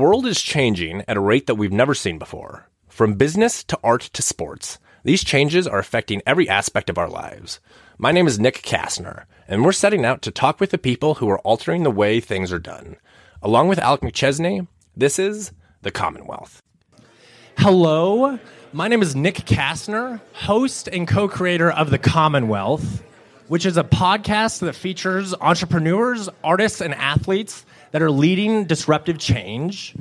world is changing at a rate that we've never seen before. From business to art to sports, these changes are affecting every aspect of our lives. My name is Nick Castner, and we're setting out to talk with the people who are altering the way things are done. Along with Alec McChesney, this is The Commonwealth. Hello, my name is Nick Castner, host and co creator of The Commonwealth, which is a podcast that features entrepreneurs, artists, and athletes that are leading disruptive change.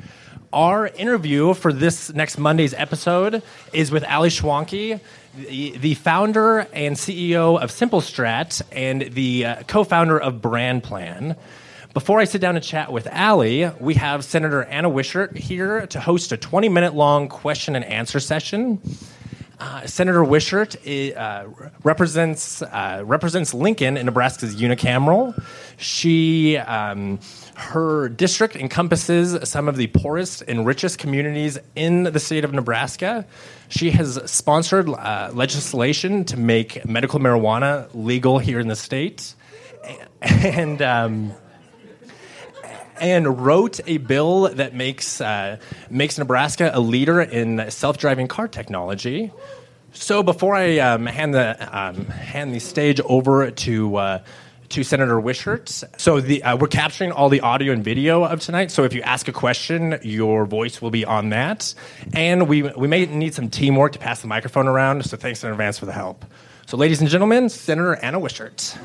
Our interview for this next Monday's episode is with Ali Schwanke, the, founder and CEO of SimpleStrat and the uh, co founder of Brand Plan. Before I sit down and chat with Ali, we have Senator Anna Wishart here to host a 20 minute long question and answer session. Uh, Senator Wishart uh, represents uh, represents Lincoln in Nebraska's unicameral. She um, her district encompasses some of the poorest and richest communities in the state of Nebraska. She has sponsored uh, legislation to make medical marijuana legal here in the state, and. Um, and wrote a bill that makes uh, makes Nebraska a leader in self-driving car technology. So before I um, hand the um, hand the stage over to uh, to Senator Wishart, so the, uh, we're capturing all the audio and video of tonight. So if you ask a question, your voice will be on that, and we we may need some teamwork to pass the microphone around. So thanks in advance for the help. So, ladies and gentlemen, Senator Anna Wishart.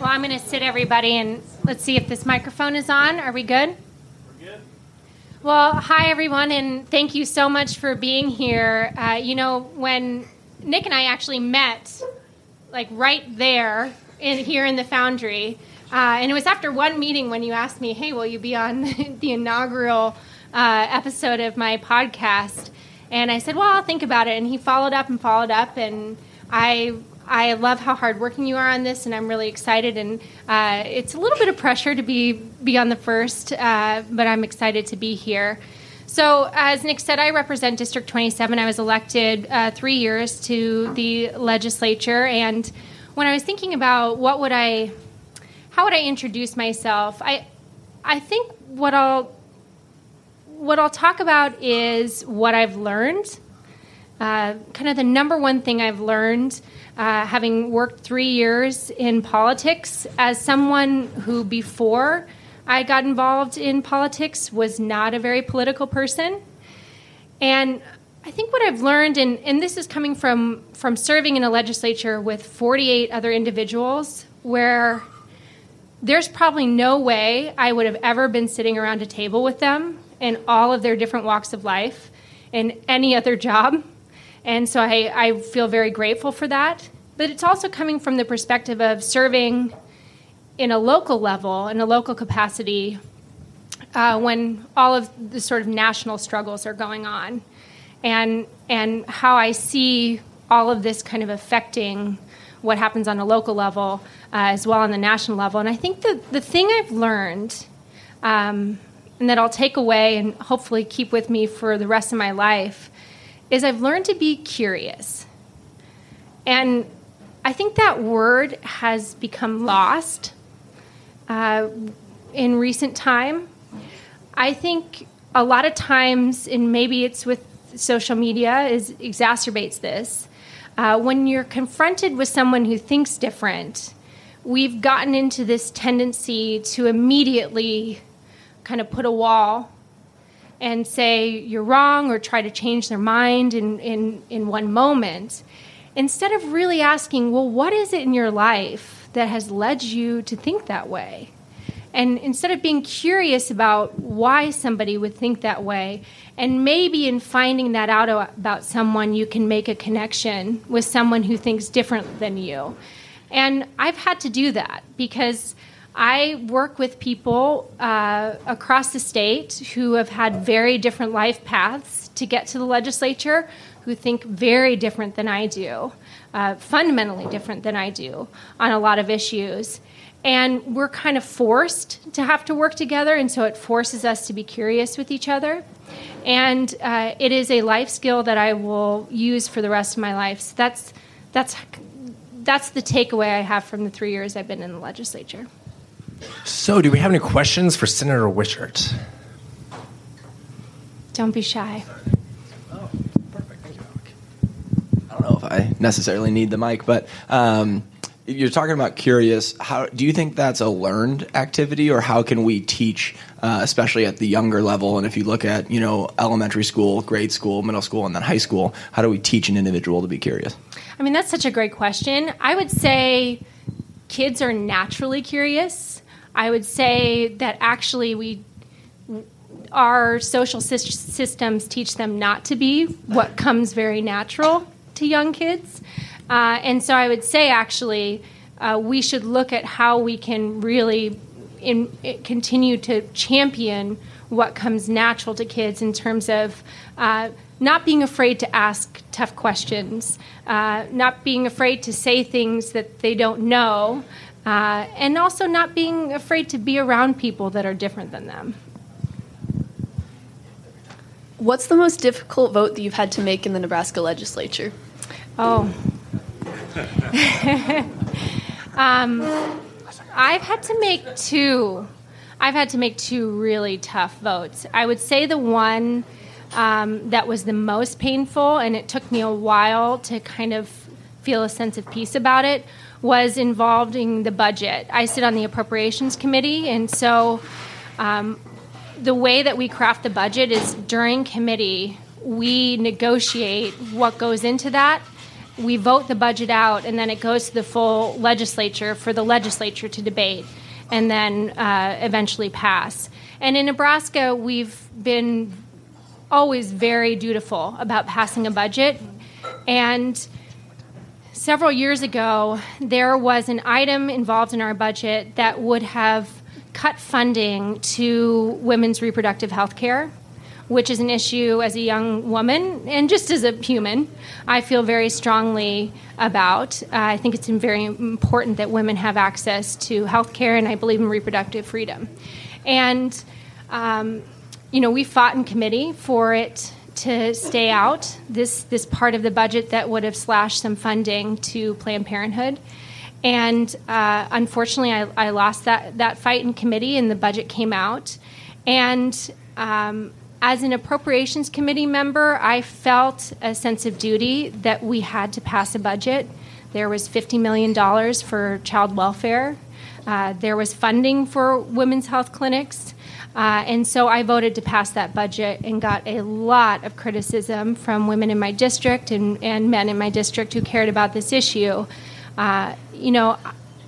Well, I'm going to sit everybody and let's see if this microphone is on. Are we good? Well, hi everyone, and thank you so much for being here. Uh, you know, when Nick and I actually met, like right there in here in the Foundry, uh, and it was after one meeting when you asked me, "Hey, will you be on the inaugural uh, episode of my podcast?" And I said, "Well, I'll think about it." And he followed up and followed up, and I I love how hardworking you are on this, and I'm really excited. And uh, it's a little bit of pressure to be be on the first, uh, but I'm excited to be here. So, as Nick said, I represent District 27. I was elected uh, three years to the legislature, and when I was thinking about what would I, how would I introduce myself, I, I think what I'll, what I'll talk about is what I've learned. Uh, kind of the number one thing I've learned uh, having worked three years in politics as someone who, before I got involved in politics, was not a very political person. And I think what I've learned, and, and this is coming from, from serving in a legislature with 48 other individuals, where there's probably no way I would have ever been sitting around a table with them in all of their different walks of life in any other job and so I, I feel very grateful for that. But it's also coming from the perspective of serving in a local level, in a local capacity, uh, when all of the sort of national struggles are going on. And, and how I see all of this kind of affecting what happens on a local level uh, as well on the national level. And I think the, the thing I've learned um, and that I'll take away and hopefully keep with me for the rest of my life is I've learned to be curious. And I think that word has become lost uh, in recent time. I think a lot of times, and maybe it's with social media, is exacerbates this. Uh, when you're confronted with someone who thinks different, we've gotten into this tendency to immediately kind of put a wall and say you're wrong or try to change their mind in, in, in one moment, instead of really asking, well, what is it in your life that has led you to think that way? And instead of being curious about why somebody would think that way, and maybe in finding that out about someone, you can make a connection with someone who thinks different than you. And I've had to do that because I work with people uh, across the state who have had very different life paths to get to the legislature, who think very different than I do, uh, fundamentally different than I do on a lot of issues. And we're kind of forced to have to work together, and so it forces us to be curious with each other. And uh, it is a life skill that I will use for the rest of my life. So that's that's that's the takeaway I have from the three years I've been in the legislature. So, do we have any questions for Senator Wishart? Don't be shy. Oh, perfect. Thank you, I don't know if I necessarily need the mic, but um, you're talking about curious. How do you think that's a learned activity, or how can we teach, uh, especially at the younger level? And if you look at you know elementary school, grade school, middle school, and then high school, how do we teach an individual to be curious? I mean, that's such a great question. I would say kids are naturally curious. I would say that actually we our social systems teach them not to be what comes very natural to young kids. Uh, and so I would say actually uh, we should look at how we can really in, continue to champion what comes natural to kids in terms of uh, not being afraid to ask tough questions, uh, not being afraid to say things that they don't know, uh, and also not being afraid to be around people that are different than them. What's the most difficult vote that you've had to make in the Nebraska legislature? Oh. um, I've had to make two. I've had to make two really tough votes. I would say the one um, that was the most painful, and it took me a while to kind of feel a sense of peace about it, was involved in the budget. I sit on the appropriations committee, and so um, the way that we craft the budget is during committee, we negotiate what goes into that. We vote the budget out, and then it goes to the full legislature for the legislature to debate and then uh, eventually pass. And in Nebraska, we've been always very dutiful about passing a budget. And several years ago, there was an item involved in our budget that would have cut funding to women's reproductive health care, which is an issue as a young woman and just as a human, I feel very strongly about. Uh, I think it's very important that women have access to health care, and I believe in reproductive freedom. And um, you know, we fought in committee for it to stay out this this part of the budget that would have slashed some funding to Planned Parenthood. And uh, unfortunately, I, I, lost that, that fight in committee, and the budget came out. And um, as an appropriations committee member, I felt a sense of duty that we had to pass a budget. There was $50 million for child welfare. Uh, there was funding for women's health clinics. Uh, and so I voted to pass that budget and got a lot of criticism from women in my district and, and men in my district who cared about this issue. Uh, you know,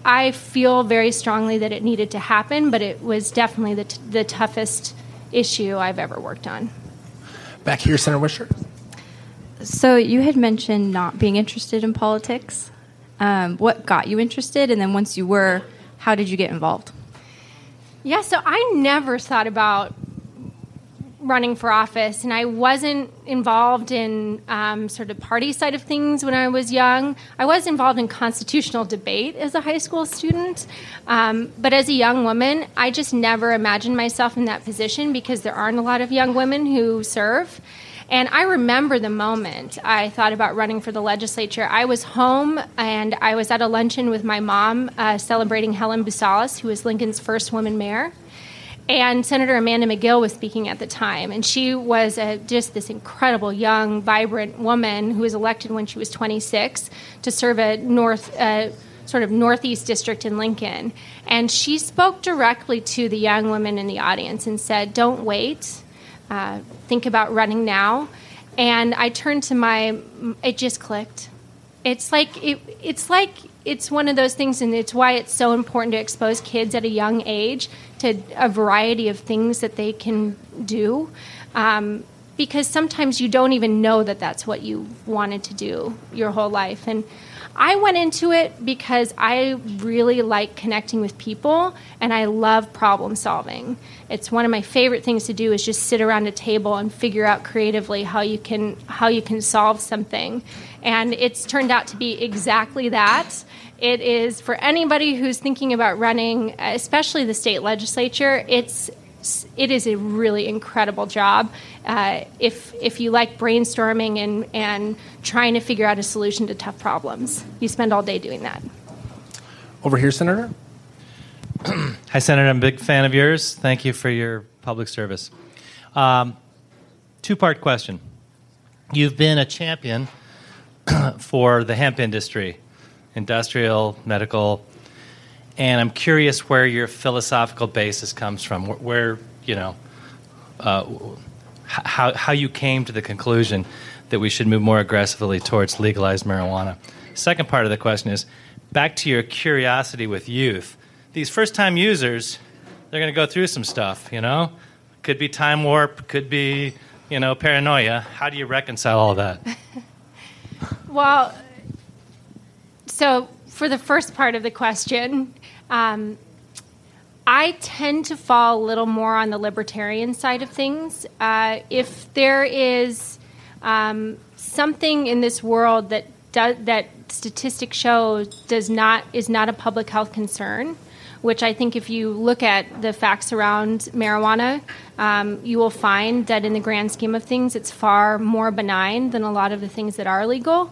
I feel very strongly that it needed to happen, but it was definitely the, t- the toughest issue I've ever worked on. Back here, Senator Wishart. So you had mentioned not being interested in politics. Um, what got you interested, and then once you were, how did you get involved? Yeah, so I never thought about running for office, and I wasn't involved in um, sort of party side of things when I was young. I was involved in constitutional debate as a high school student, um, but as a young woman, I just never imagined myself in that position because there aren't a lot of young women who serve. And I remember the moment I thought about running for the legislature. I was home and I was at a luncheon with my mom uh, celebrating Helen Boosalis, who was Lincoln's first woman mayor. And Senator Amanda McGill was speaking at the time, and she was a, just this incredible young, vibrant woman who was elected when she was 26 to serve a north, uh, sort of northeast district in Lincoln. And she spoke directly to the young women in the audience and said, "Don't wait uh, think about running now. And I turned to my, it just clicked. It's like, it, it's like, it's one of those things, and it's why it's so important to expose kids at a young age to a variety of things that they can do. Um, because sometimes you don't even know that that's what you wanted to do your whole life. And I went into it because I really like connecting with people and I love problem solving. It's one of my favorite things to do is just sit around a table and figure out creatively how you can how you can solve something. And it's turned out to be exactly that. It is for anybody who's thinking about running, especially the state legislature, it's it is a really incredible job. Uh, if if you like brainstorming and and trying to figure out a solution to tough problems, you spend all day doing that. Over here, Senator. Hi, Senator. I'm a big fan of yours. Thank you for your public service. Um, Two part question. You've been a champion for the hemp industry, industrial, medical, and I'm curious where your philosophical basis comes from. Where, where you know, uh, how how you came to the conclusion that we should move more aggressively towards legalized marijuana. Second part of the question is back to your curiosity with youth. These first time users, they're going to go through some stuff. You know, could be time warp, could be you know paranoia. How do you reconcile all that? well, so for the first part of the question, um, I tend to fall a little more on the libertarian side of things. Uh, if there is um, something in this world that do, that statistics show does not is not a public health concern, which I think if you look at the facts around marijuana, um, you will find that in the grand scheme of things, it's far more benign than a lot of the things that are legal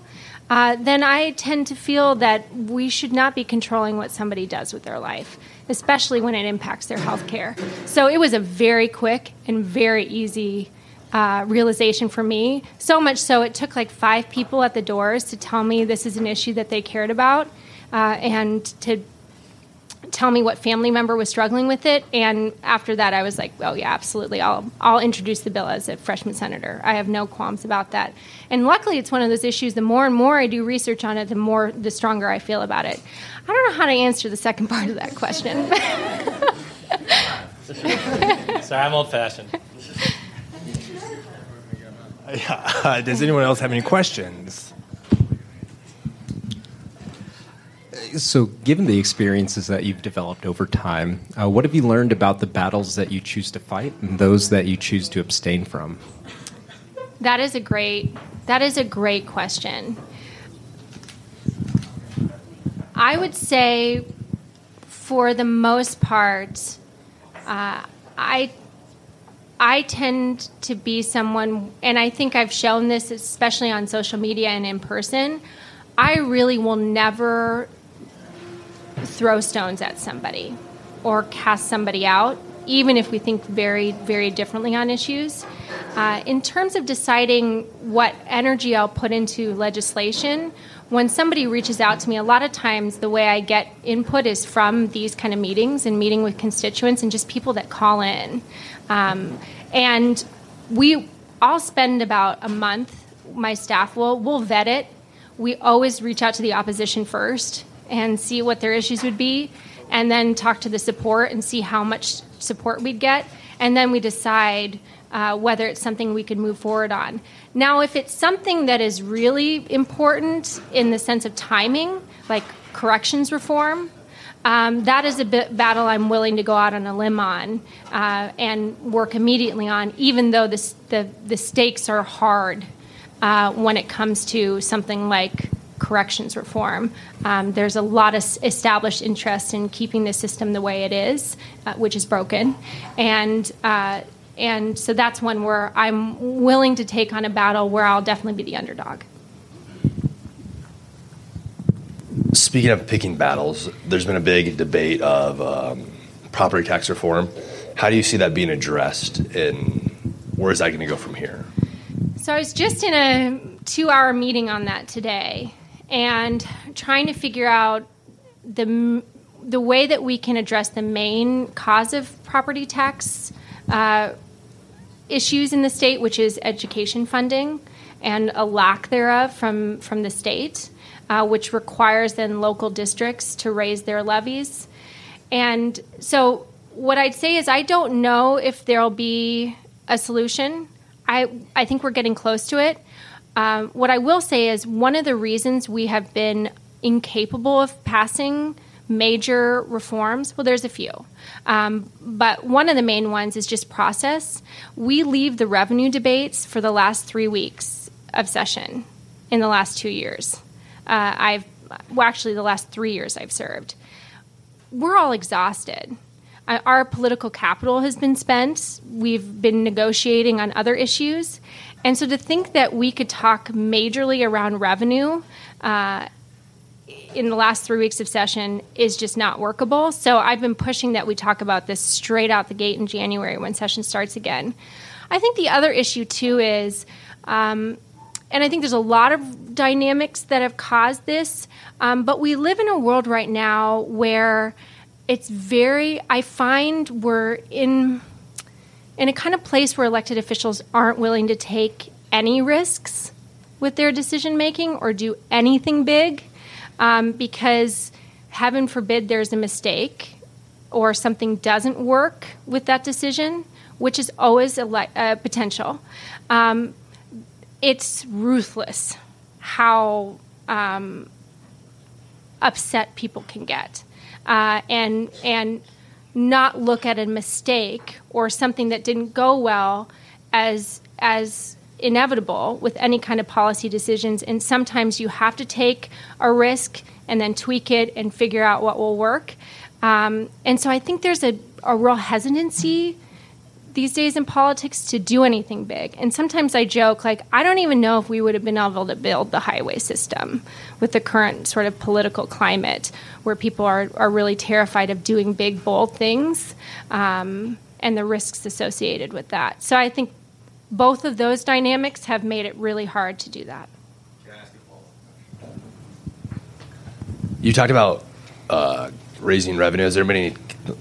uh, then I tend to feel that we should not be controlling what somebody does with their life, especially when it impacts their health care. So it was a very quick and very easy uh, realization for me. So much so, it took like five people at the doors to tell me this is an issue that they cared about uh, and to tell me what family member was struggling with it. And after that, I was like, oh, yeah, absolutely. I'll, I'll introduce the bill as a freshman senator. I have no qualms about that. And luckily, it's one of those issues. The more and more I do research on it, the more, the stronger I feel about it. I don't know how to answer the second part of that question. Sorry, I'm old fashioned. Yeah. Does anyone else have any questions? So, given the experiences that you've developed over time, uh, what have you learned about the battles that you choose to fight and those that you choose to abstain from? That is a great. That is a great question. I would say, for the most part, uh, I I tend to be someone, and I think I've shown this, especially on social media and in person. I really will never throw stones at somebody or cast somebody out, even if we think very, very differently on issues. Uh, in terms of deciding what energy I'll put into legislation, when somebody reaches out to me, a lot of times the way I get input is from these kind of meetings and meeting with constituents and just people that call in. Um, and we all spend about a month, my staff will, will vet it. We always reach out to the opposition first and see what their issues would be, and then talk to the support and see how much support we'd get, and then we decide uh, whether it's something we could move forward on. Now, if it's something that is really important in the sense of timing, like corrections reform, um, that is a battle I'm willing to go out on a limb on uh, and work immediately on, even though the, the, the stakes are hard uh, when it comes to something like corrections reform. Um, there's a lot of established interest in keeping the system the way it is, uh, which is broken, and uh, and so that's one where I'm willing to take on a battle where I'll definitely be the underdog. Speaking of picking battles, there's been a big debate of um, property tax reform. How do you see that being addressed, and where is that going to go from here? So I was just in a two-hour meeting on that today, and trying to figure out the the way that we can address the main cause of property tax uh, issues in the state, which is education funding and a lack thereof from from the state, uh, which requires then local districts to raise their levies. And so, what I'd say is, I don't know if there'll be a solution. I I think we're getting close to it. Um, what I will say is one of the reasons we have been incapable of passing major reforms? Well, there's a few. Um, but one of the main ones is just process. We leave the revenue debates for the last three weeks of session in the last two years. Uh, I've, well, actually, the last three years I've served. We're all exhausted. Uh, our political capital has been spent. We've been negotiating on other issues. And so to think that we could talk majorly around revenue uh, in the last three weeks of session is just not workable. So I've been pushing that we talk about this straight out the gate in January when session starts again. I think the other issue, too, is. Um, and I think there's a lot of dynamics that have caused this, um, but we live in a world right now where it's very, I find we're in, in a kind of place where elected officials aren't willing to take any risks with their decision making or do anything big um, because heaven forbid there's a mistake or something doesn't work with that decision, which is always a, li- a potential. Um, it's ruthless how um, upset people can get, uh, and and not look at a mistake or something that didn't go well as as inevitable with any kind of policy decisions. And sometimes you have to take a risk and then tweak it and figure out what will work. Um, and so I think there's a, a real hesitancy these days in politics to do anything big. And sometimes I joke, like, I don't even know if we would have been able to build the highway system with the current sort of political climate where people are, are really terrified of doing big, bold things um, and the risks associated with that. So I think both of those dynamics have made it really hard to do that. You talked about uh, raising revenue. Has there been any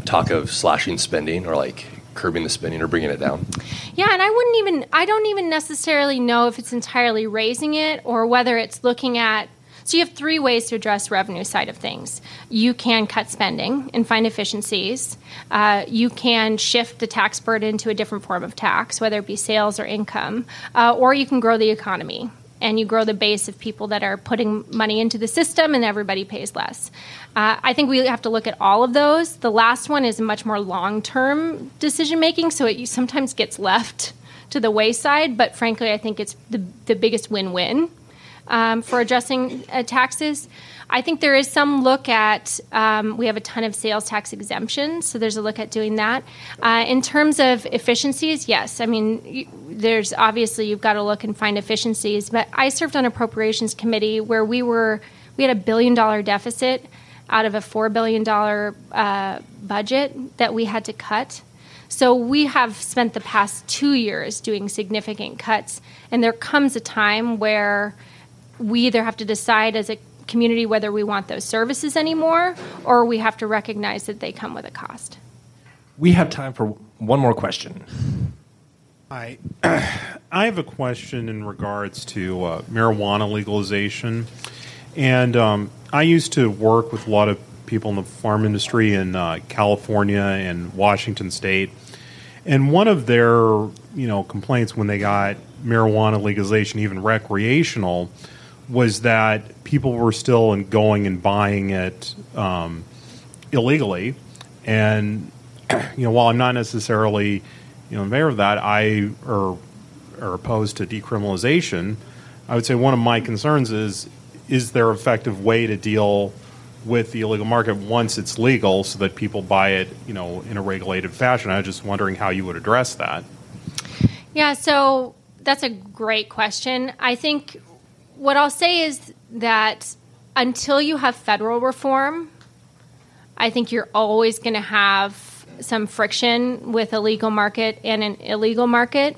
talk of slashing spending or like curbing the spending or bringing it down? Yeah, and I wouldn't even, I don't even necessarily know if it's entirely raising it or whether it's looking at so you have three ways to address revenue side of things. You can cut spending and find efficiencies. Uh, you can shift the tax burden to a different form of tax, whether it be sales or income, uh, or you can grow the economy and you grow the base of people that are putting money into the system and everybody pays less. Uh, I think we have to look at all of those. The last one is much more long term decision making, so it sometimes gets left to the wayside, but frankly, I think it's the, the biggest win win um, for addressing uh, taxes. I think there is some look at, um, we have a ton of sales tax exemptions, so there's a look at doing that. Uh, in terms of efficiencies, yes. I mean, there's obviously you've got to look and find efficiencies, but I served on appropriations committee where we were, we had a billion dollar deficit out of a $4 billion uh, budget that we had to cut. So we have spent the past two years doing significant cuts, and there comes a time where we either have to decide as a community whether we want those services anymore or we have to recognize that they come with a cost. We have time for one more question. I, I have a question in regards to uh, marijuana legalization. And um, I used to work with a lot of people in the farm industry in uh, California and Washington State. And one of their, you know, complaints when they got marijuana legalization, even recreational, was that people were still going and buying it um, illegally, and you know while I'm not necessarily you know in favor of that, I or are opposed to decriminalization. I would say one of my concerns is is there an effective way to deal with the illegal market once it's legal so that people buy it you know in a regulated fashion. I was just wondering how you would address that. Yeah, so that's a great question. I think what I'll say is that until you have federal reform, I think you're always going to have some friction with a legal market and an illegal market.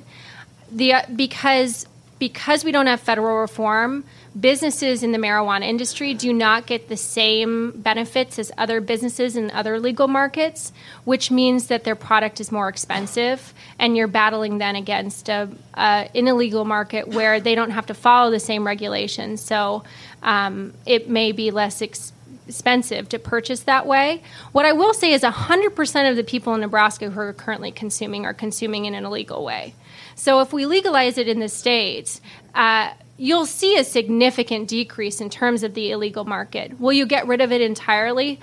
The uh, because because we don't have federal reform, businesses in the marijuana industry do not get the same benefits as other businesses in other legal markets, which means that their product is more expensive, and you're battling then against a, an illegal market where they don't have to follow the same regulations. So um, it may be less expensive expensive to purchase that way. What I will say is 100% of the people in Nebraska who are currently consuming are consuming in an illegal way. So if we legalize it in the states, uh, you'll see a significant decrease in terms of the illegal market. Will you get rid of it entirely?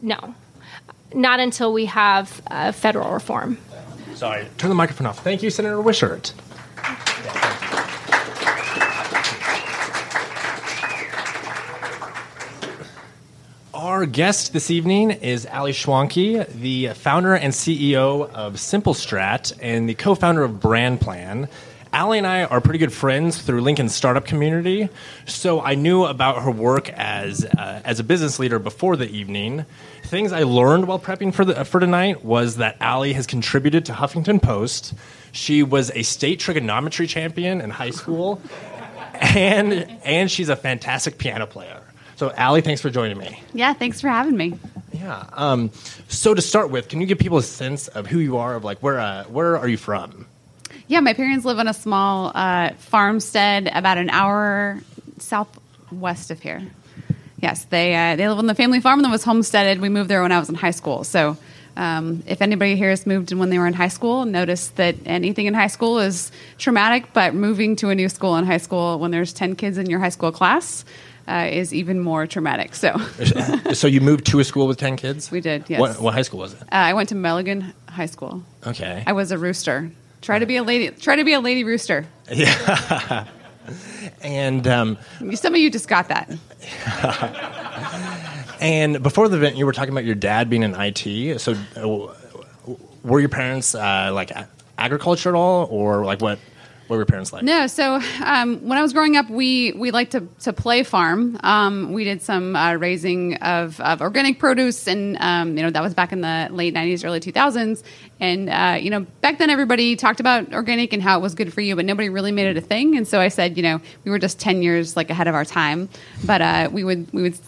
No. Not until we have uh, federal reform. Sorry, turn the microphone off. Thank you, Senator Wishart. Our guest this evening is Ali Schwanke, the founder and CEO of Simple Strat and the co-founder of Brand Ali and I are pretty good friends through Lincoln's startup community, so I knew about her work as uh, as a business leader before the evening. Things I learned while prepping for the for tonight was that Ali has contributed to Huffington Post. She was a state trigonometry champion in high school, and and she's a fantastic piano player. So, Ali, thanks for joining me. Yeah, thanks for having me. Yeah. Um, so, to start with, can you give people a sense of who you are? Of like, where uh, where are you from? Yeah, my parents live on a small uh, farmstead about an hour southwest of here. Yes, they uh, they live on the family farm that was homesteaded. We moved there when I was in high school. So, um, if anybody here has moved in when they were in high school, notice that anything in high school is traumatic. But moving to a new school in high school when there's ten kids in your high school class uh, is even more traumatic. So, so you moved to a school with ten kids? We did. Yes. What, what high school was it? Uh, I went to Milligan High School. Okay. I was a rooster. Try to be a lady. Try to be a lady rooster. Yeah. and um, some of you just got that. and before the event, you were talking about your dad being in IT. So, uh, were your parents uh, like agriculture at all, or like what? What were your parents like? No, so um, when I was growing up, we we liked to to play farm. Um, we did some uh, raising of, of organic produce, and um, you know that was back in the late '90s, early 2000s. And uh, you know back then everybody talked about organic and how it was good for you, but nobody really made it a thing. And so I said, you know, we were just 10 years like ahead of our time, but uh, we would we would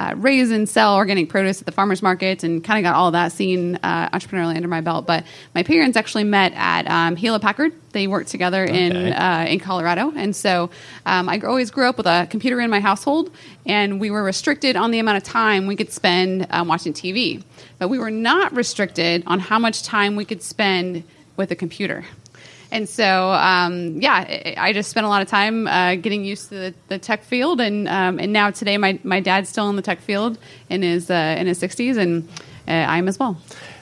uh, raise and sell organic produce at the farmers market and kind of got all that scene uh, entrepreneurially under my belt. But my parents actually met at um, Hewlett Packard. They worked together okay. in uh, in Colorado, and so um, I always grew up with a computer in my household, and we were restricted on the amount of time we could spend um, watching TV, but we were not restricted on how much time we could spend with a computer. And so, um, yeah, I just spent a lot of time uh, getting used to the, the tech field, and um, and now today, my, my dad's still in the tech field in his uh, in his sixties, and uh, I am as well.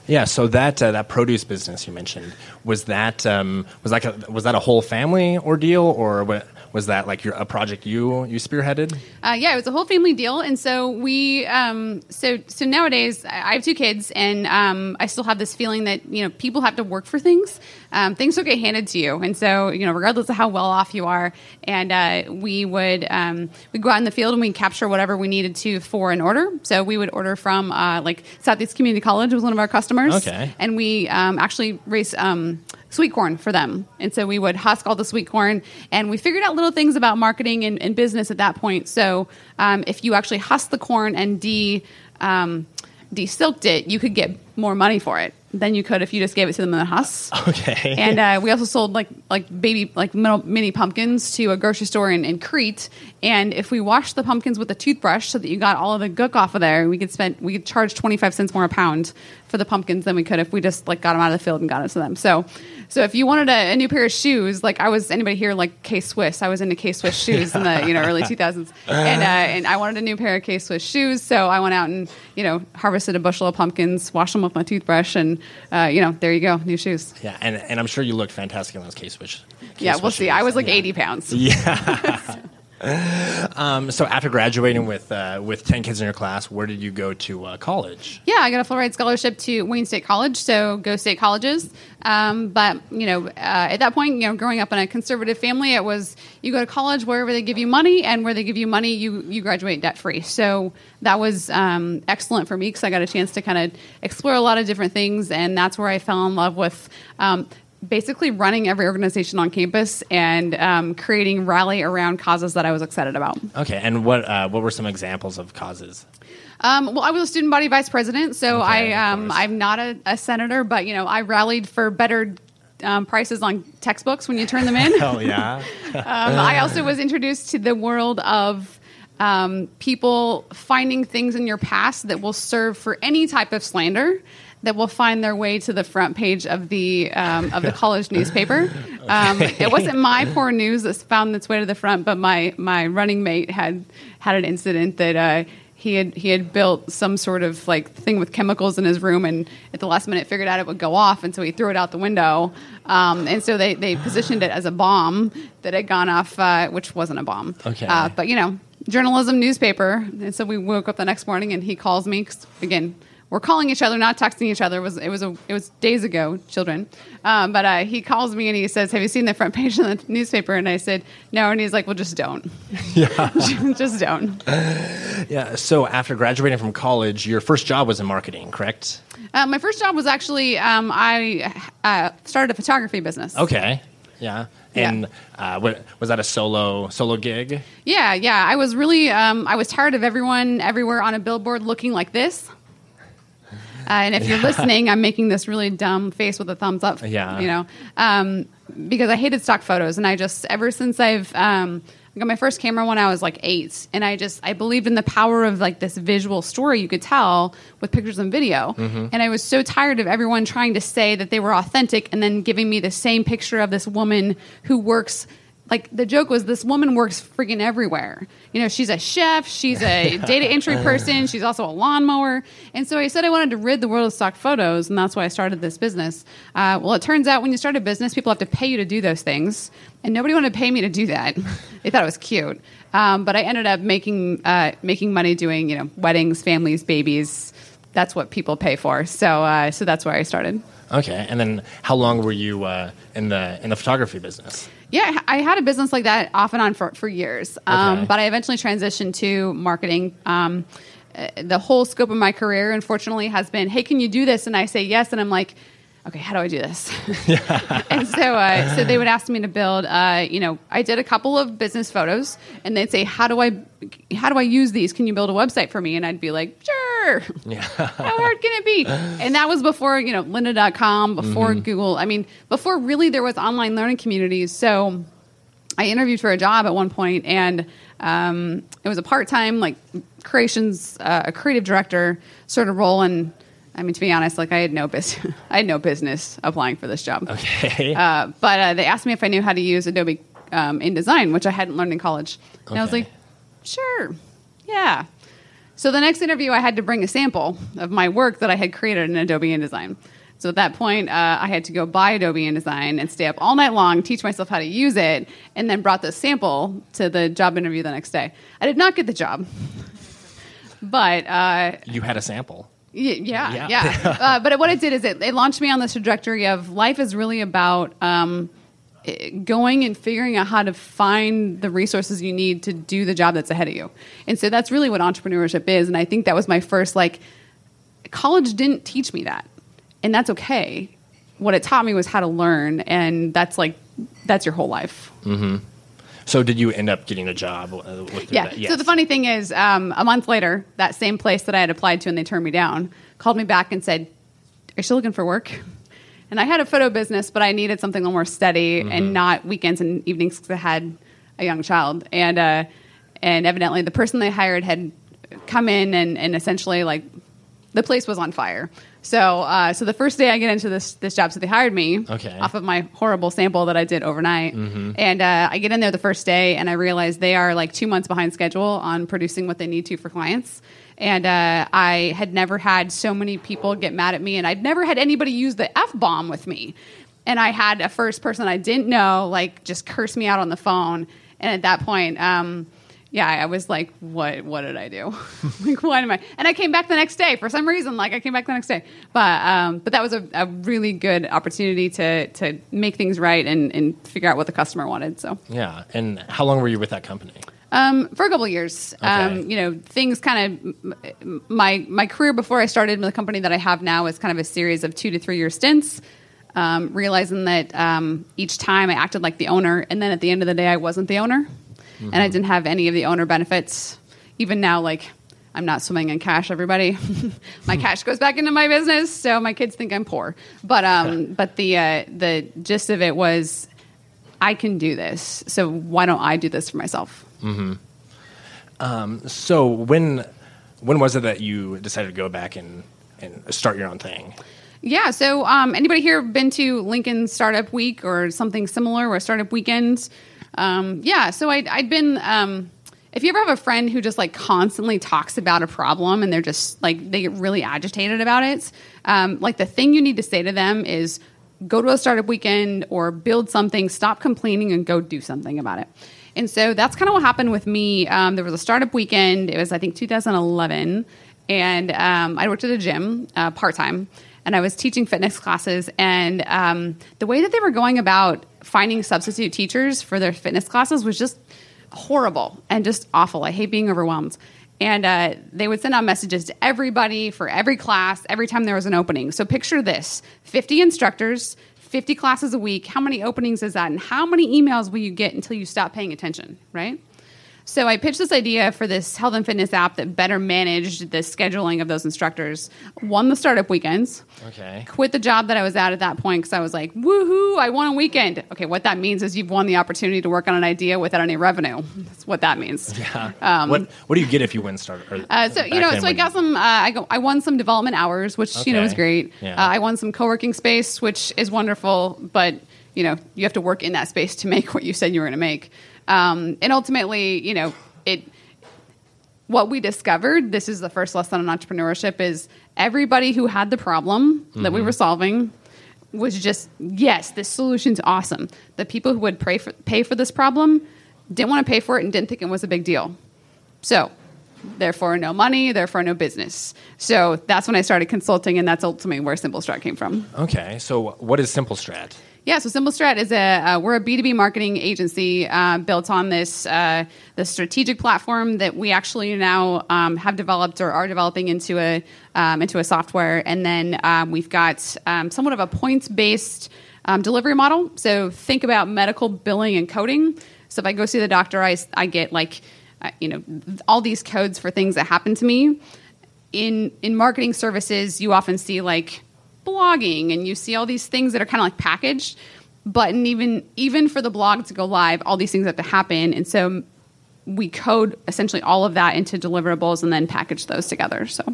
Yeah, so that uh, that produce business you mentioned was that um, was that a, was that a whole family ordeal, or what, was that like your a project you you spearheaded? Uh, yeah, it was a whole family deal, and so we um, so so nowadays I have two kids, and um, I still have this feeling that you know people have to work for things. Um, things will get handed to you, and so you know regardless of how well off you are, and uh, we would um, we go out in the field and we capture whatever we needed to for an order. So we would order from uh, like Southeast Community College was one of our customers, okay, and we um, actually race um, sweet corn for them. And so we would husk all the sweet corn, and we figured out little things about marketing and, and business at that point. So um, if you actually husk the corn and de um, de-silked it, you could get more money for it than you could if you just gave it to them in the husk. Okay. And uh, we also sold like like baby like mini pumpkins to a grocery store in, in Crete. And if we washed the pumpkins with a toothbrush so that you got all of the gook off of there, we could spend we could charge twenty five cents more a pound for the pumpkins than we could if we just like got them out of the field and got it to them. So so if you wanted a, a new pair of shoes, like I was anybody here like K Swiss, I was into K Swiss shoes in the you know early two thousands, and uh, and I wanted a new pair of K Swiss shoes, so I went out and you know harvested a bushel of pumpkins, washed them with my toothbrush, and uh, you know there you go, new shoes. Yeah, and and I'm sure you looked fantastic in those K Swiss. Yeah, we'll see. I was like yeah. 80 pounds. Yeah. Um, so after graduating with uh, with ten kids in your class, where did you go to uh, college? Yeah, I got a full ride scholarship to Wayne State College, so go state colleges. Um, but you know, uh, at that point, you know, growing up in a conservative family, it was you go to college wherever they give you money, and where they give you money, you you graduate debt free. So that was um, excellent for me because I got a chance to kind of explore a lot of different things, and that's where I fell in love with um, basically running every organization on campus and um, creating rally around causes that I was excited about. Okay, and what uh, what were some examples of causes? Um, well, I was a student body vice president, so okay, I um, I'm not a, a, senator, but you know I rallied for better. Um, prices on textbooks when you turn them in. Hell yeah! Um, I also was introduced to the world of um, people finding things in your past that will serve for any type of slander that will find their way to the front page of the um, of the college newspaper. Um, it wasn't my poor news that found its way to the front, but my my running mate had had an incident that. Uh, he had he had built some sort of like thing with chemicals in his room, and at the last minute figured out it would go off, and so he threw it out the window. Um, and so they, they positioned it as a bomb that had gone off, uh, which wasn't a bomb. Okay. Uh, but you know, journalism newspaper. And so we woke up the next morning, and he calls me 'cause, again. We're calling each other, not texting each other. It was it was a, it was days ago, children. Um, but uh, he calls me and he says, "Have you seen the front page of the newspaper?" And I said, "No." And he's like, "Well, just don't. Yeah, just don't." Yeah. So after graduating from college, your first job was in marketing, correct? Uh, my first job was actually um, I uh, started a photography business. Okay. Yeah. And uh, wa- was that a solo solo gig? Yeah, yeah. I was really, um, I was tired of everyone everywhere on a billboard looking like this. Uh, and if you're listening, I'm making this really dumb face with a thumbs up. Yeah. You know, um, because I hated stock photos, and I just ever since I've um, I got my first camera when I was like eight, and I just I believed in the power of like this visual story you could tell with pictures and video, and I was so tired of everyone trying to say that they were authentic and then giving me the same picture of this woman who works like the joke was this woman works freaking everywhere. You know, she's a chef, she's a data entry person, she's also a lawnmower. And so I said I wanted to rid the world of stock photos, and that's why I started this business. Uh, well, it turns out when you start a business, people have to pay you to do those things, and nobody wanted to pay me to do that. they thought it was cute, um, but I ended up making uh, making money doing you know weddings, families, babies. That's what people pay for. So uh, so that's where I started. Okay. And then how long were you uh, in the in the photography business? Yeah, I had a business like that off and on for, for years. Um, Okay. But I eventually transitioned to marketing. Um, uh, the whole scope of my career, unfortunately, has been hey, can you do this? And I say yes. And I'm like, okay, how do I do this? and so, uh, so they would ask me to build. Uh, you know, I did a couple of business photos, and they'd say, how do I, how do I use these? Can you build a website for me? And I'd be like, sure. Yeah. How hard can it be? And that was before, you know, lynda.com, before Google. I mean, before really there was online learning communities. So I interviewed for a job at one point and um, it was a part-time like creations, uh, a creative director sort of role. And I mean, to be honest, like I had no business, I had no business applying for this job. Okay. Uh, but uh, they asked me if I knew how to use Adobe um, InDesign, which I hadn't learned in college. And I was like, sure, yeah. So the next interview, I had to bring a sample of my work that I had created in Adobe InDesign. So at that point, uh, I had to go buy Adobe InDesign and stay up all night long, teach myself how to use it, and then brought the sample to the job interview the next day. I did not get the job, but uh, you had a sample. Y- yeah, Yeah. yeah. uh, but what it did is it, it launched me on this trajectory of life is really about um, going and figuring out how to find the resources you need to do the job that's ahead of you. And so that's really what entrepreneurship is. And I think that was my first like college didn't teach me that, and that's okay. What it taught me was how to learn, and that's like that's your whole life. So did you end up getting a job uh, with Yeah. that? So the funny thing is, um, a month later, that same place that I had applied to and they turned me down called me back and said, "Are you still looking for work?" And I had a photo business, but I needed something a little more steady and not weekends and evenings because I had a young child. And uh, and evidently, the person they hired had come in and, and essentially like the place was on fire. So uh, so the first day I get into this this job, so they hired me Okay. off of my horrible sample that I did overnight. And uh, I get in there the first day, and I realize they are like two months behind schedule on producing what they need to for clients. And uh, I had never had so many people get mad at me, and I'd never had anybody use the f bomb with me. And I had a first person I didn't know like just curse me out on the phone. And at that point, um, yeah, I was like, "What? What did I do? like, what am I?" And I came back the next day for some reason. Like, I came back the next day, but um, but that was a, a really good opportunity to to make things right and, and figure out what the customer wanted. So, yeah. And how long were you with that company? Um, for a couple of years, Okay. um, you know, things kind of my my career before I started the company that I have now is kind of a series of two to three year stints. Um, realizing that um, each time I acted like the owner, and then at the end of the day, I wasn't the owner, and I didn't have any of the owner benefits. Even now, like I'm not swimming in cash. Everybody, my cash goes back into my business, so my kids think I'm poor. But um, but the uh, the gist of it was, I can do this. So why don't I do this for myself? So when when was it that you decided to go back and and start your own thing? Yeah. So, um, anybody here been to Lincoln Startup Week or something similar, or Startup Weekend? Um, yeah. So I'd, I'd been. Um, if you ever have a friend who just like constantly talks about a problem and they're just like they get really agitated about it, um, like the thing you need to say to them is, go to a startup weekend or build something, stop complaining, and go do something about it. And so that's kind of what happened with me. Um, there was a startup weekend. It was, I think, 2011. And um, I worked at a gym uh, part time. And I was teaching fitness classes. And um, the way that they were going about finding substitute teachers for their fitness classes was just horrible and just awful. I hate being overwhelmed. And uh, they would send out messages to everybody for every class every time there was an opening. So picture this 50 instructors, 50 classes a week. How many openings is that? And how many emails will you get until you stop paying attention, right? So I pitched this idea for this health and fitness app that better managed the scheduling of those instructors. Won the startup weekends. Okay. Quit the job that I was at at that point because I was like, woohoo, I won a weekend. Okay, what that means is you've won the opportunity to work on an idea without any revenue. That's what that means. Yeah. Um, what What do you get if you win start? Or uh, so you know, so I got some. Uh, I go. I won some development hours, which you know was great. Yeah. Uh, I won some co-working space, which is wonderful. But you know, you have to work in that space to make what you said you were going to make. Um, and ultimately, you know, it. What we discovered, this is the first lesson on entrepreneurship, is everybody who had the problem that we Mhm. were solving was just yes, this solution's awesome. The people who would pay for pay for this problem didn't want to pay for it and didn't think it was a big deal. So, therefore, no money, therefore, no business. So that's when I started consulting, and that's ultimately where Simple Strat came from. Okay. So what is Simple Strat? Yeah, so Simple Strat is a uh, we're a B two B marketing agency uh, built on this uh, the strategic platform that we actually now um, have developed or are developing into a um, into a software, and then um, we've got um, somewhat of a points based um, delivery model. So think about medical billing and coding. So if I go see the doctor, I I get like uh, you know all these codes for things that happen to me. In in marketing services, you often see like blogging and you see all these things that are kind of like packaged but even even for the blog to go live all these things have to happen and so we code essentially all of that into deliverables and then package those together so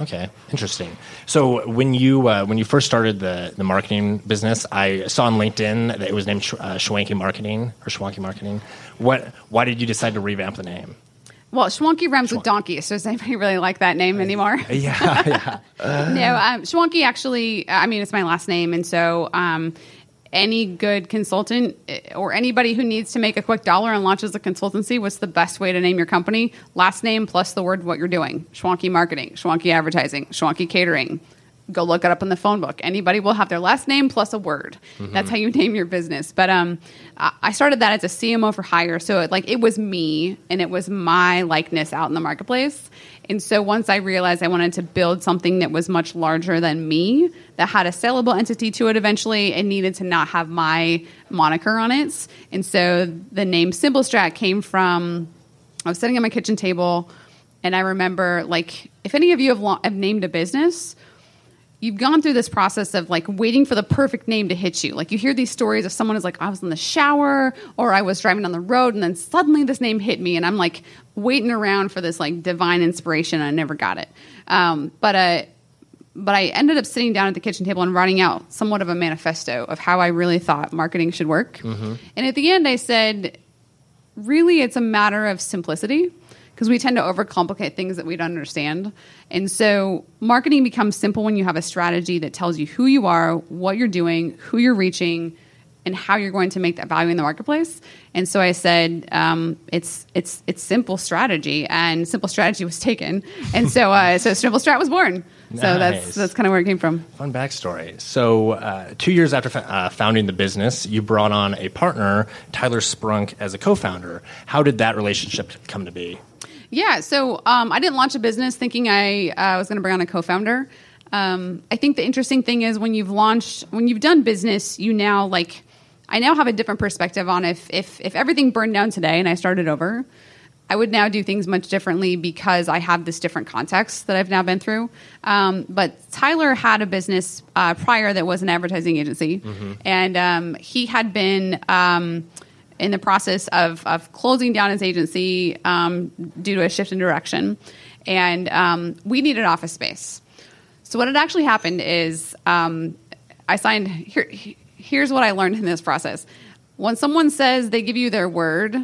Okay, interesting. So when you uh, when you first started the the marketing business, I saw on LinkedIn that it was named Sh- uh, Schwanke Marketing or Schwanke Marketing. What? Why did you decide to revamp the name? Well Schwanke rhymes with donkey so does anybody really like that name anymore Yeah, yeah. no, um, Schwanke actually, I mean, it's my last name. And so um, any good consultant eh, or anybody who needs to make a quick dollar and launches a consultancy, what's the best way to name your company? Last name plus the word what you're doing. Schwanke marketing, Schwanke advertising, Schwanke catering. Go look it up in the phone book. Anybody will have their last name plus a word. Mhm. That's how you name your business. But um, I started that as a CMO for hire, so it, like it was me and it was my likeness out in the marketplace. And so once I realized I wanted to build something that was much larger than me, that had a saleable entity to it eventually, it needed to not have my moniker on it. And so the name Simple Strat came from I was sitting at my kitchen table, and I remember like if any of you have, lo- have named a business, you've gone through this process of like waiting for the perfect name to hit you. Like you hear these stories of someone is like, I was in the shower or I was driving down the road and then suddenly this name hit me and I'm like waiting around for this like divine inspiration and I never got it. Um, but uh, but I ended up sitting down at the kitchen table and writing out somewhat of a manifesto of how I really thought marketing should work. Mhm. And at the end, I said, really, it's a matter of simplicity because we tend to overcomplicate things that we don't understand. And so, marketing becomes simple when you have a strategy that tells you who you are, what you're doing, who you're reaching, and how you're going to make that value in the marketplace. And so I said, um, it's it's it's simple strategy, and simple strategy was taken, and so uh, so simple strat was born. So that's that's kind of where it came from. Fun backstory. So, uh, two years after fa- uh, founding the business, you brought on a partner, Tyler Sprunk, as a co-founder. How did that relationship come to be? Yeah, so um, I didn't launch a business thinking I uh, was going to bring on a co-founder. Um, I think the interesting thing is when you've launched, when you've done business, you now like, I now have a different perspective on if if if everything burned down today and I started over, I would now do things much differently because I have this different context that I've now been through. Um, but Tyler had a business uh, prior that was an advertising agency, Mhm. and um, he had been. Um, in the process of, of closing down his agency um, due to a shift in direction. And um, we needed office space. So, what had actually happened is um, I signed. Here, here's what I learned in this process. When someone says they give you their word,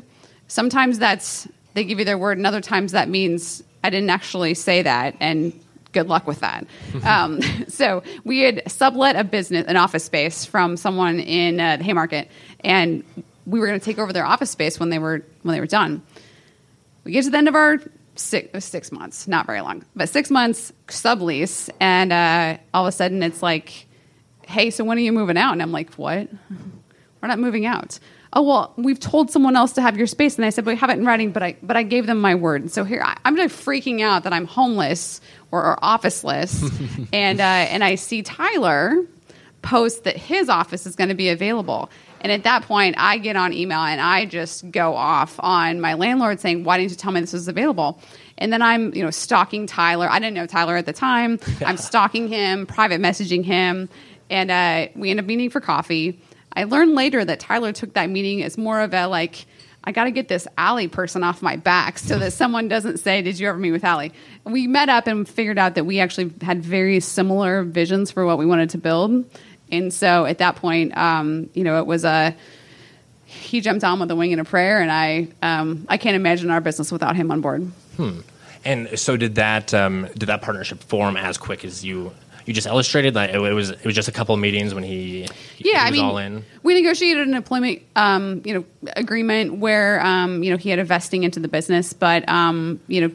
sometimes that's they give you their word, and other times that means I didn't actually say that. And good luck with that. um, so we had sublet a business, an office space from someone in uh, the Haymarket, and we were going to take over their office space when they were when they were done. We get to the end of our six, six months, not very long, but six months sublease, and uh, all of a sudden it's like, hey, so when are you moving out? And I'm like, what? We're not moving out. Oh well, we've told someone else to have your space, and I said, "But we have it in writing." But I, but I gave them my word. And so here I, I'm like freaking out that I'm homeless or, or officeless, and uh, and I see Tyler post that his office is going to be available. And at that point, I get on email and I just go off on my landlord saying, "Why didn't you tell me this was available?" And then I'm, you know, stalking Tyler. I didn't know Tyler at the time. I'm stalking him, private messaging him, and uh, we end up meeting for coffee. I learned later that Tyler took that meeting as more of a like, I got to get this Ali person off my back so that someone doesn't say, Did you ever meet with Ali? We met up and figured out that we actually had very similar visions for what we wanted to build. And so at that point, um, you know, it was a, he jumped on with a wing and a prayer, and I, um, I can't imagine our business without him on board. Hmm. And so did that um, did that partnership form as quick as you you just illustrated? that it, was it was just a couple of meetings when he, yeah, he I was mean, all in. we negotiated an employment, um, you know, agreement where, um, you know, he had a vesting into the business, but, um, you know,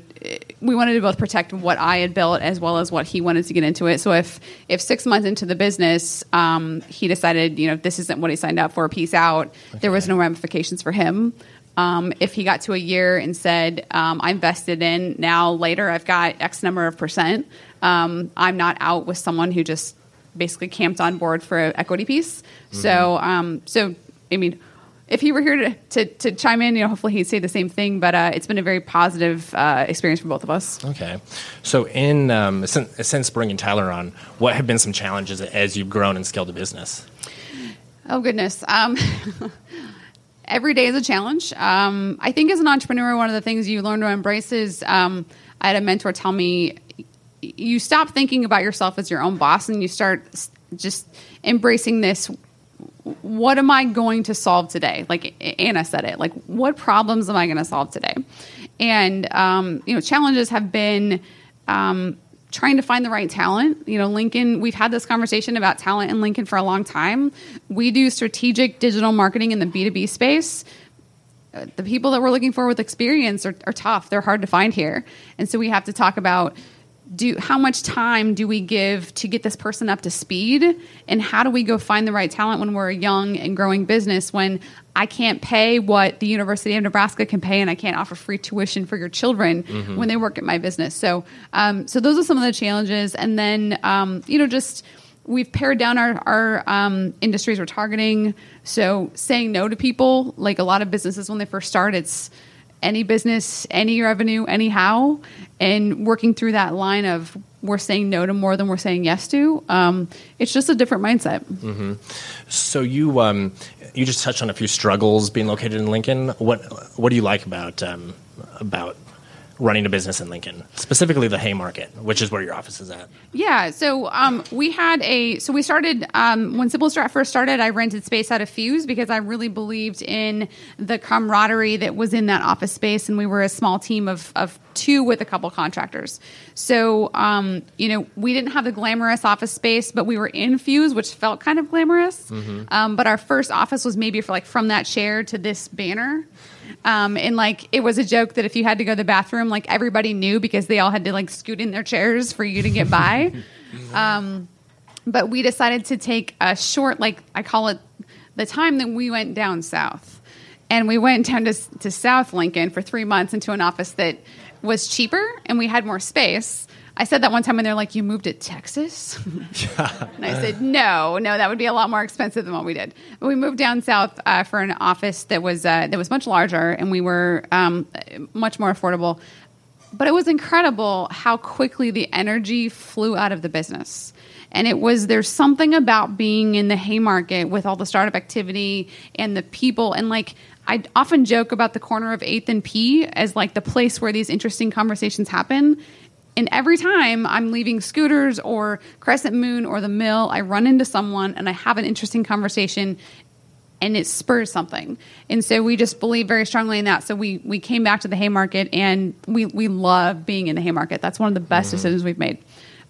we wanted to both protect what I had built as well as what he wanted to get into it. So if if six months into the business, um, he decided, you know, this isn't what he signed up for, peace out. There was no ramifications for him. Um, if he got to a year and said, um, I'm vested in now later, I've got X number of percent, um, I'm not out with someone who just basically camped on board for an equity piece. So, um, so I mean, if he were here to, to, to chime in, you know, hopefully he'd say the same thing. But uh, it's been a very positive uh, experience for both of us. Okay, so in um, since, since bringing Tyler on, what have been some challenges as you've grown and scaled the business? Oh goodness. Um, every day is a challenge. Um, I think as an entrepreneur, one of the things you learn to embrace is um, I had a mentor tell me you stop thinking about yourself as your own boss and you start just embracing this. What am I going to solve today? Like Anna said it. Like, what problems am I going to solve today? And um, you know, challenges have been um, trying to find the right talent. You know, Lincoln, we've had this conversation about talent in Lincoln for a long time. We do strategic digital marketing in the B2B space. Uh, The people that we're looking for with experience are, are tough. They're hard to find here. And so we have to talk about do how much time do we give to get this person up to speed and how do we go find the right talent when we're a young and growing business when I can't pay what the University of Nebraska can pay and I can't offer free tuition for your children Mhm. when they work at my business. So, um, so those are some of the challenges. And then, um, you know, just we've pared down our, our um, industries we're targeting. So saying no to people, like a lot of businesses when they first start, it's any business, any revenue, anyhow, and working through that line of we're saying no to more than we're saying yes to. Um, it's just a different mindset. hmm So you um, you just touched on a few struggles being located in Lincoln. What what do you like about um, about running a business in Lincoln, specifically the Haymarket, which is where your office is at? Yeah, so um, we had a so we started um, when Simple Strat first started. I rented space out of Fuse because I really believed in the camaraderie that was in that office space, and we were a small team of of two with a couple contractors. So um, you know we didn't have the glamorous office space, but we were in Fuse, which felt kind of glamorous. Um, but our first office was maybe for like from that chair to this banner. Um, and like it was a joke that if you had to go to the bathroom, like everybody knew because they all had to like scoot in their chairs for you to get by. um, but we decided to take a short, like I call it the time that we went down south. And we went down to, to South Lincoln for three months into an office that was cheaper and we had more space. I said that one time and they're like, You moved to Texas? And I said, no, no, that would be a lot more expensive than what we did. But we moved down south uh, for an office that was uh, that was much larger, and we were um, much more affordable. But it was incredible how quickly the energy flew out of the business. And it was there's something about being in the Haymarket with all the startup activity and the people and like I often joke about the corner of 8th and P as like the place where these interesting conversations happen. And every time I'm leaving Scooters or Crescent Moon or the Mill, I run into someone and I have an interesting conversation and it spurs something. And so we just believe very strongly in that. So we we came back to the Haymarket and we we love being in the Haymarket. That's one of the best decisions we've made.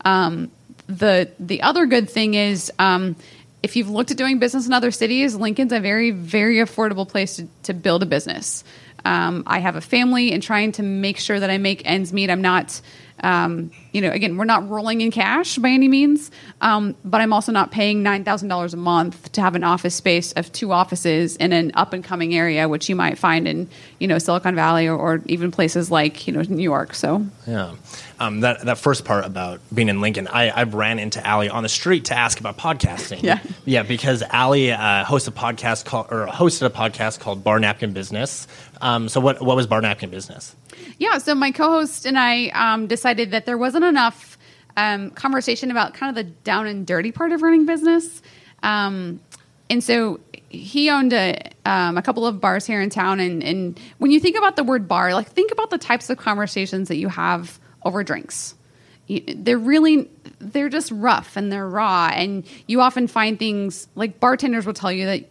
Um, the the other good thing is um, if you've looked at doing business in other cities, Lincoln's a very very affordable place to, to build a business. Um, I have a family and trying to make sure that I make ends meet. I'm not, um, you know, again, we're not rolling in cash by any means, um, but I'm also not paying nine thousand dollars a month to have an office space of two offices in an up and coming area, which you might find in you know Silicon Valley or, or even places like you know New York. So Yeah. Um, that, that first part about being in Lincoln, I, I ran into Ali on the street to ask about podcasting. Yeah. Yeah, because Ali uh, hosts a podcast called, or hosted a podcast called Bar Napkin Business. Um, so what, what was Bar Napkin Business? Yeah, so my co-host and I um, decided that there wasn't enough um, conversation about kind of the down and dirty part of running business, um, and so he owned a, um, a couple of bars here in town. And, and when you think about the word bar, like think about the types of conversations that you have over drinks. They're really they're just rough and they're raw, and you often find things like bartenders will tell you that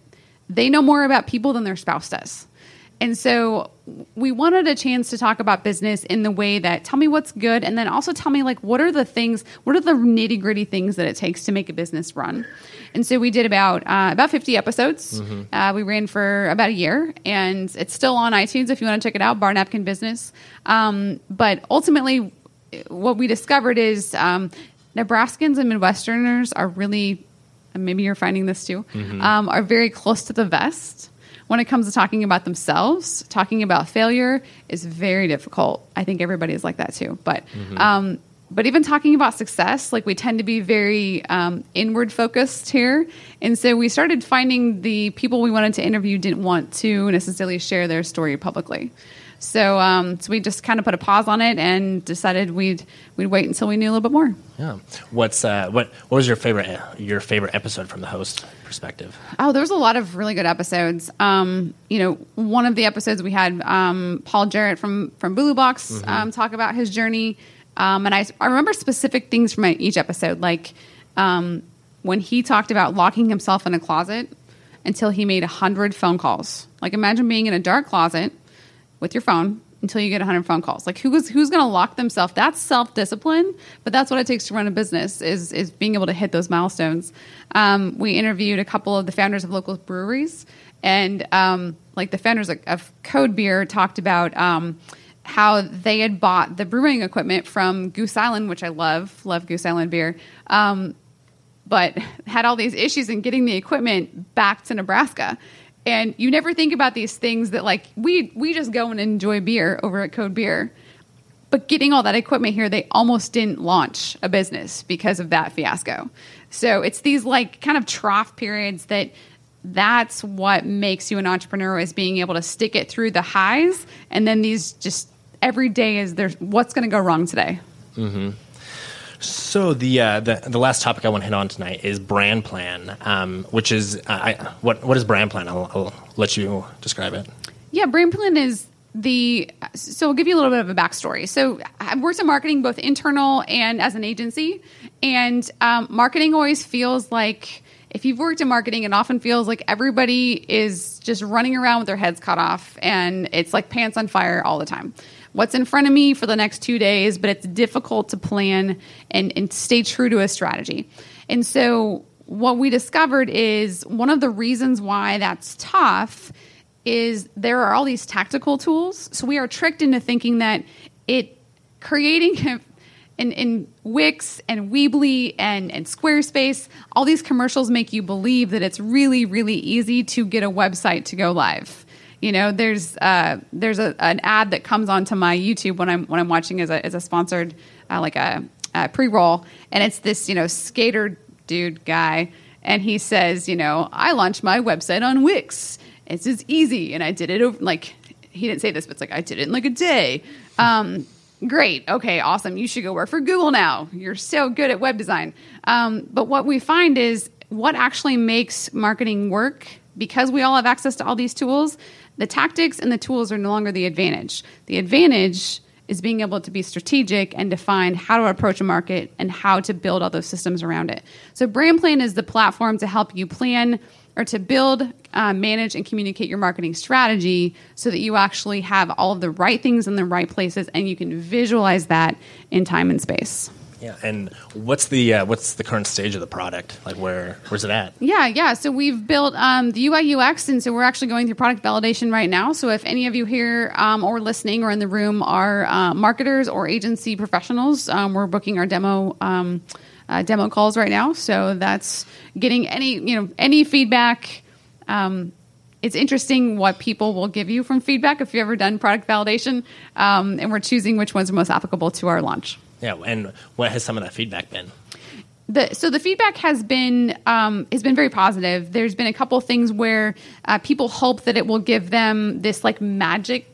they know more about people than their spouse does. And so we wanted a chance to talk about business in the way that tell me what's good and then also tell me like what are the things, what are the nitty gritty things that it takes to make a business run. And so we did about uh, about 50 episodes. Uh, we ran for about a year and it's still on iTunes if you want to check it out, Bar Napkin Business. Um, but ultimately, what we discovered is um, Nebraskans and Midwesterners are really, and maybe you're finding this too, um, are very close to the vest. When it comes to talking about themselves, talking about failure is very difficult. I think everybody is like that too. But um, but even talking about success, like we tend to be very um, inward focused here, and so we started finding the people we wanted to interview didn't want to necessarily share their story publicly. So, um, so we just kind of put a pause on it and decided we'd we'd wait until we knew a little bit more. Yeah. What's uh, what what was your favorite your favorite episode from the host perspective? Oh, there was a lot of really good episodes. Um, you know, one of the episodes we had um, Paul Jarrett from from Bulu Box um, talk about his journey, um, and I I remember specific things from each episode, like um, when he talked about locking himself in a closet until he made a hundred phone calls. Like imagine being in a dark closet with your phone until you get 100 phone calls. Like who's who's going to lock themselves? That's self discipline, but that's what it takes to run a business is is being able to hit those milestones. Um, we interviewed a couple of the founders of local breweries, and um, like the founders of, of Code Beer talked about. Um, how they had bought the brewing equipment from Goose Island, which I love, love Goose Island beer, um, but had all these issues in getting the equipment back to Nebraska. And you never think about these things that like we we just go and enjoy beer over at Code Beer. But getting all that equipment here, they almost didn't launch a business because of that fiasco. So it's these like kind of trough periods that that's what makes you an entrepreneur is being able to stick it through the highs and then these just every day is there's what's going to go wrong today. Mm-hmm. So the, uh, the the last topic I want to hit on tonight is brand plan, um, which is uh, I, what what is brand plan? I'll, I'll let you describe it. Yeah, brand plan is the so I'll give you a little bit of a backstory. So I've worked in marketing both internal and as an agency, and um, marketing always feels like if you've worked in marketing, it often feels like everybody is just running around with their heads cut off, and it's like pants on fire all the time. What's in front of me for the next two days, but it's difficult to plan and, and stay true to a strategy. And so, what we discovered is one of the reasons why that's tough is there are all these tactical tools. So we are tricked into thinking that it creating in, in Wix and Weebly and, and Squarespace, all these commercials make you believe that it's really, really easy to get a website to go live. You know, there's uh, there's a, an ad that comes onto my YouTube when I'm when I'm watching as a as a sponsored uh, like a, a pre roll, and it's this you know skater dude guy, and he says, you know, I launched my website on Wix. It's just easy, and I did it over like he didn't say this, but it's like I did it in like a day. Um, great, okay, awesome. You should go work for Google now. You're so good at web design. Um, but what we find is what actually makes marketing work because we all have access to all these tools. The tactics and the tools are no longer the advantage. The advantage is being able to be strategic and define how to approach a market and how to build all those systems around it. So, Brand Plan is the platform to help you plan or to build, uh, manage, and communicate your marketing strategy so that you actually have all of the right things in the right places and you can visualize that in time and space. Yeah, and what's the uh, what's the current stage of the product? Like where where's it at? Yeah, yeah. So we've built um, the UI UX, and so we're actually going through product validation right now. So if any of you here um, or listening or in the room are uh, marketers or agency professionals, um, we're booking our demo. Um, uh, demo calls right now, so that's getting any you know any feedback. Um, it's interesting what people will give you from feedback if you've ever done product validation, um, and we're choosing which ones are most applicable to our launch. Yeah, and what has some of that feedback been? The, so the feedback has been um, has been very positive. There's been a couple of things where uh, people hope that it will give them this like magic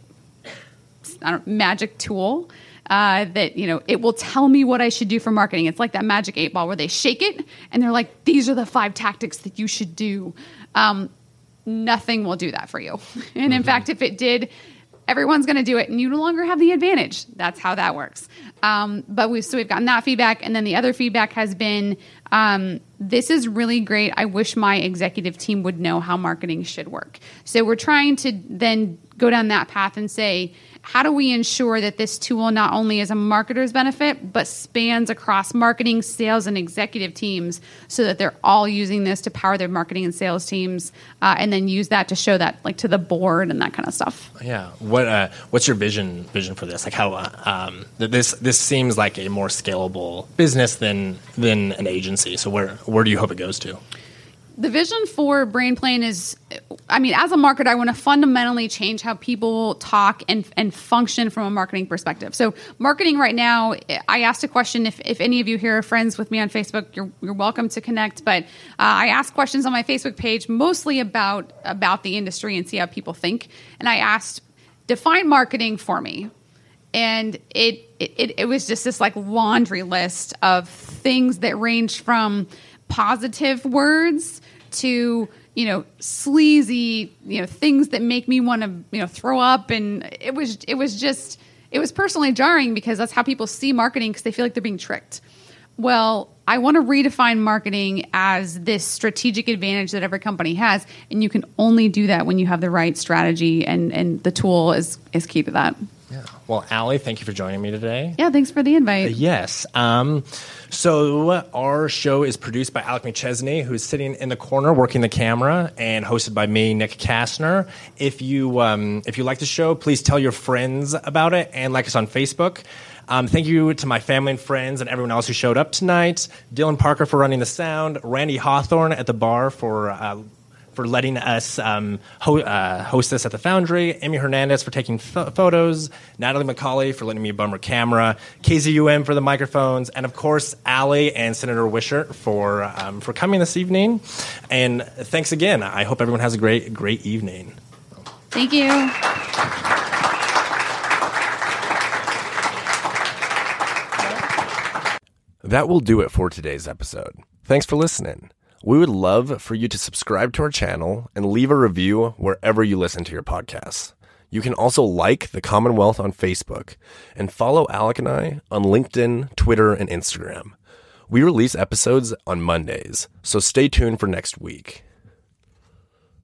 magic tool uh, that you know it will tell me what I should do for marketing. It's like that magic eight ball where they shake it and they're like, "These are the five tactics that you should do." Um, nothing will do that for you. And in mm-hmm. fact, if it did, everyone's going to do it, and you no longer have the advantage. That's how that works. Um, but we so we've gotten that feedback, and then the other feedback has been, um, "This is really great. I wish my executive team would know how marketing should work." So we're trying to then go down that path and say, how do we ensure that this tool not only is a marketer's benefit, but spans across marketing, sales, and executive teams so that they're all using this to power their marketing and sales teams uh, and then use that to show that like to the board and that kind of stuff. Yeah. What uh, What's your vision vision for this? Like how uh, um, this this seems like a more scalable business than than an agency. So where where do you hope it goes to? the vision for Brand Plan is I mean, as a marketer, I want to fundamentally change how people talk and, and function from a marketing perspective. So, marketing right now, I asked a question. If, if any of you here are friends with me on Facebook, you're, you're welcome to connect. But uh, I asked questions on my Facebook page mostly about, about the industry and see how people think. And I asked, define marketing for me. And it, it, it was just this like laundry list of things that range from positive words to you know sleazy you know things that make me want to you know throw up and it was it was just it was personally jarring because that's how people see marketing because they feel like they're being tricked well i want to redefine marketing as this strategic advantage that every company has and you can only do that when you have the right strategy and and the tool is is key to that. Well, Ali, thank you for joining me today. Yeah, thanks for the invite. Uh, yes. Um, so our show is produced by Alec McChesney, who is sitting in the corner working the camera, and hosted by me, Nick Castner. If you um, if you like the show, please tell your friends about it and like us on Facebook. Um, thank you to my family and friends and everyone else who showed up tonight. Dylan Parker for running the sound. Randy Hawthorne at the bar for uh, for letting us um, ho- uh, host this at the Foundry, Amy Hernandez for taking photos, Natalie McCauley for letting me bum her camera, KZUM for the microphones, and of course, Ali and Senator Wishart for, um, for coming this evening. And thanks again. I hope everyone has a great, great evening. Thank you. That will do it for today's episode. Thanks for listening. We would love for you to subscribe to our channel and leave a review wherever you listen to your podcasts. You can also like the Commonwealth on Facebook and follow Alec and I on LinkedIn, Twitter, and Instagram. We release episodes on Mondays, so stay tuned for next week.